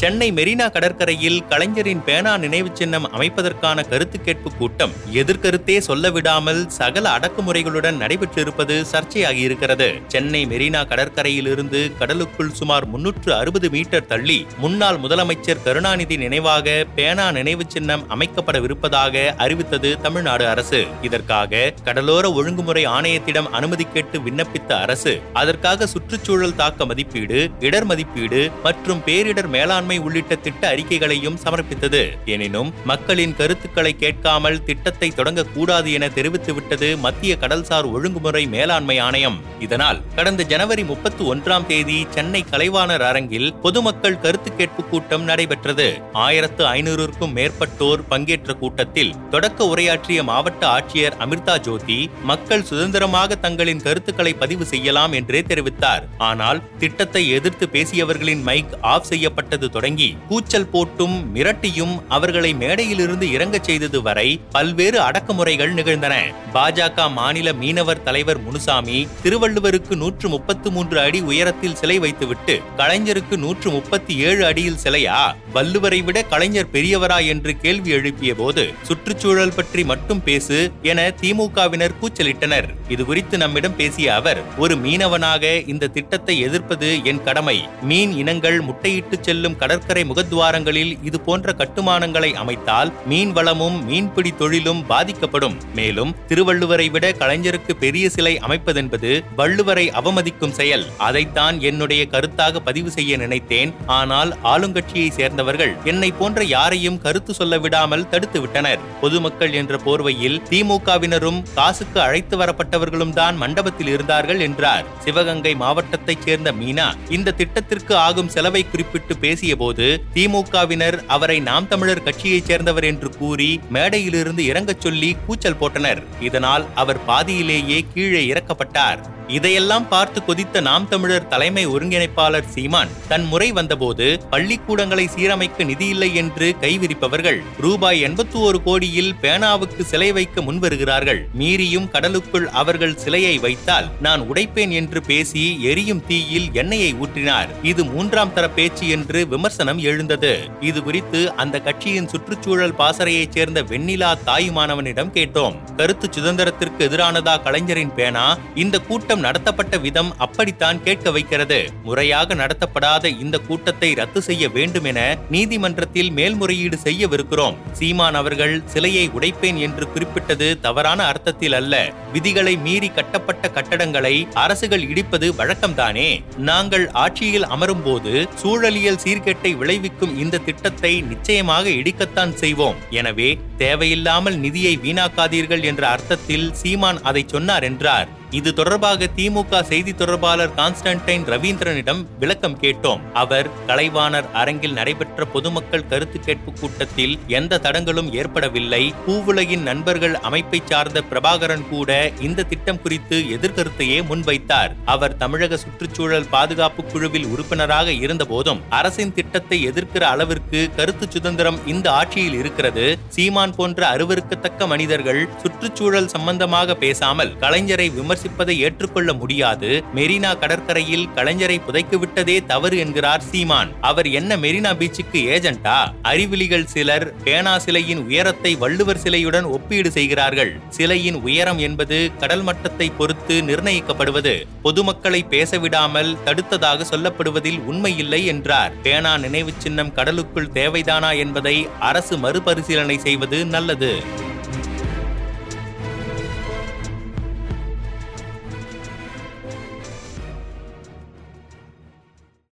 Chennai Marina கடற்கரையில் கலைஞரின் பேனா நினைவு சின்னம் அமைப்பதற்கான கருத்து கேட்பு கூட்டம் எதிர்கருத்தே சொல்ல விடாமல் சகல அடக்குமுறைகளுடன் நடைபெற்றிருப்பது சர்ச்சையாகியிருக்கிறது. சென்னை மெரினா கடற்கரையிலிருந்து கடலுக்குள் சுமார் முன்னூற்று அறுபது மீட்டர் தள்ளி முன்னாள் முதலமைச்சர் கருணாநிதி நினைவாக பேனா நினைவு சின்னம் அமைக்கப்படவிருப்பதாக அறிவித்தது தமிழ்நாடு அரசு. இதற்காக கடலோர ஒழுங்குமுறை ஆணையத்திடம் அனுமதி கேட்டு விண்ணப்பித்த அரசு அதற்காக சுற்றுச்சூழல் தாக்க மதிப்பீடு இடர் மதிப்பீடு மற்றும் பேரிடர் மேலாண்மை உள்ளிட்ட திட்ட அறிக்கைகளையும் சமர்ப்பித்தது. எனினும் மக்களின் கருத்துக்களை கேட்காமல் திட்டத்தை தொடங்கக்கூடாது என தெரிவித்துவிட்டது மத்திய கடல்சார் ஒழுங்குமுறை மேலாண்மை ஆணையம். இதனால் கடந்த ஜனவரி முப்பத்தி ஒன்றாம் தேதி சென்னை கலைவாணர் அரங்கில் பொதுமக்கள் கருத்து கேட்பு கூட்டம் நடைபெற்றது. ஆயிரத்து ஐநூறுக்கும் மேற்பட்டோர் பங்கேற்ற கூட்டத்தில் தொடக்க உரையாற்றிய மாவட்ட ஆட்சியர் அமிர்தா ஜோதி மக்கள் சுதந்திரமாக தங்களின் கருத்துக்களை பதிவு செய்யலாம் என்றே தெரிவித்தார். ஆனால் திட்டத்தை எதிர்த்து பேசியவர்களின் மைக் ஆஃப் செய்யப்பட்டது தொடங்கி கூச்சல் போட்டும் மிரட்டியும் அவர்களை மேடையிலிருந்து இறங்கச் செய்தது வரை பல்வேறு அடக்குமுறைகள் நிகழ்ந்தன. பாஜக மாநில மீனவர் தலைவர் முனுசாமி திருவள்ளுவருக்கு நூற்று முப்பத்து மூன்று அடி உயரத்தில் சிலை வைத்துவிட்டு கலைஞருக்கு நூற்று முப்பத்தி ஏழு அடியில் சிலையா? வள்ளுவரை விட கலைஞர் பெரியவரா என்று கேள்வி எழுப்பிய போது சுற்றுச்சூழல் பற்றி மட்டும் பேசு என திமுகவினர் கூச்சலிட்டனர். இது குறித்து நம்மிடம் பேசிய அவர் ஒரு மீனவனாக இந்த திட்டத்தை எதிர்ப்பது என் கடமை. மீன் இனங்கள் முட்டையிட்டு செல்லும் கடற்கரை முகத்துவாரங்களில் இது போன்ற கட்டுமானங்களை அமைத்தால் மீன் வளமும் மீன்பிடி தொழிலும் பாதிக்கப்படும். மேலும் திருவள்ளுவரை விட கலைஞருக்கு பெரிய சிலை அமைப்பதென்பது வள்ளுவரை அவமதிக்கும் செயல். அதைத்தான் என்னுடைய கருத்தாக பதிவு செய்ய நினைத்தேன். ஆனால் ஆளுங்கட்சியை சேர்ந்தவர்கள் என்னை போன்ற யாரையும் கருத்து சொல்ல விடாமல் தடுத்து விட்டனர். பொதுமக்கள் என்ற போர்வையில் திமுகவினரும் காசுக்கு அழைத்து வரப்பட்டவர்களும் தான் மண்டபத்தில் இருந்தார்கள் என்றார். சிவகங்கை மாவட்டத்தைச் சேர்ந்த மீனா இந்த திட்டத்திற்கு ஆகும் செலவை குறிப்பிட்டு பேசிய போது திமுகவினர் அவரை நாம் தமிழர் கட்சியைச் சேர்ந்தவர் என்று கூறி மேடையிலிருந்து இறங்கச் சொல்லி கூச்சல் போட்டனர். இதனால் அவர் பாதியிலேயே கீழே இறக்கப்பட்டார். இதையெல்லாம் பார்த்து கொதித்த நாம் தமிழர் தலைமை ஒருங்கிணைப்பாளர் சீமான் தன் முறை வந்தபோது பள்ளிக்கூடங்களை சீரமைக்க நிதியில்லை என்று கைவிரிப்பவர்கள் ரூபாய் எண்பத்தி ஒரு கோடியில் பேனாவுக்கு சிலை வைக்க முன்வருகிறார்கள். மீறியும் கடலுக்குள் அவர்கள் சிலையை வைத்தால் நான் உடைப்பேன் என்று பேசி எரியும் தீயில் எண்ணெயை ஊற்றினார். இது மூன்றாம் தர பேச்சு என்று விமர்சனம் எழுந்தது. இது குறித்து அந்த கட்சியின் சுற்றுச்சூழல் பாசறையைச் சேர்ந்த வெண்ணிலா தாயுமானவனிடம் கேட்டோம். கருத்து சுதந்திரத்திற்கு எதிரானதா கலைஞரின் பேனா? இந்த கூட்டம் கூட்டம் நடத்தப்பட்ட விதம் அப்படித்தான் கேட்க வைக்கிறது. முறையாக நடத்தப்படாத இந்த கூட்டத்தை ரத்து செய்ய வேண்டும் என நீதிமன்றத்தில் மேல்முறையீடு செய்யவிருக்கிறோம். சீமான் அவர்கள் சிலையை உடைப்பேன் என்று குறிப்பிட்டது தவறான அர்த்தத்தில் அல்ல. விதிகளை மீறி கட்டப்பட்ட கட்டடங்களை அரசுகள் இடிப்பது வழக்கம்தானே? நாங்கள் ஆட்சியில் அமரும் போது சூழலியல் சீர்கேட்டை விளைவிக்கும் இந்த திட்டத்தை நிச்சயமாக இடிக்கத்தான் செய்வோம். எனவே தேவையில்லாமல் நிதியை வீணாக்காதீர்கள் என்ற அர்த்தத்தில் சீமான் அதை சொன்னார் என்றார். இது தொடர்பாக திமுக செய்தி தொடர்பாளர் கான்ஸ்டன்டைன் ரவீந்திரனிடம் விளக்கம் கேட்டோம். அவர் கலைவாணர் அரங்கில் நடைபெற்ற பொதுமக்கள் கருத்து கேட்பு கூட்டத்தில் எந்த தடங்களும் ஏற்படவில்லை. பூவுலகின் நண்பர்கள் அமைப்பை சார்ந்த பிரபாகரன் கூட இந்த திட்டம் குறித்து எதிர்கருத்தையே முன்வைத்தார். அவர் தமிழக சுற்றுச்சூழல் பாதுகாப்பு குழுவில் உறுப்பினராக இருந்தபோதும் அரசின் திட்டத்தை எதிர்க்கிற அளவிற்கு கருத்து சுதந்திரம் இந்த ஆட்சியில் இருக்கிறது. சீமான் போன்ற அருவருக்கத்தக்க மனிதர்கள் சுற்றுச்சூழல் சம்பந்தமாக பேசாமல் கலைஞரை விமர்சி விமர்சிப்பதை ஏற்றுக்கொள்ள முடியாது. மெரினா கடற்கரையில் கலைஞரை புதைக்குவிட்டதே தவறு என்கிறார் சீமான். அவர் என்ன மெரினா பீச்சுக்கு ஏஜென்டா? அறிவிலிகள் சிலர் பேனா சிலையின் உயரத்தை வள்ளுவர் சிலையுடன் ஒப்பீடு செய்கிறார்கள். சிலையின் உயரம் என்பது கடல் மட்டத்தை பொறுத்து நிர்ணயிக்கப்படுவது. பொதுமக்களை பேசவிடாமல் தடுத்ததாக சொல்லப்படுவதில் உண்மையில்லை என்றார். பேனா நினைவு சின்னம் கடலுக்குள் தேவைதானா என்பதை அரசு மறுபரிசீலனை செய்வது நல்லது.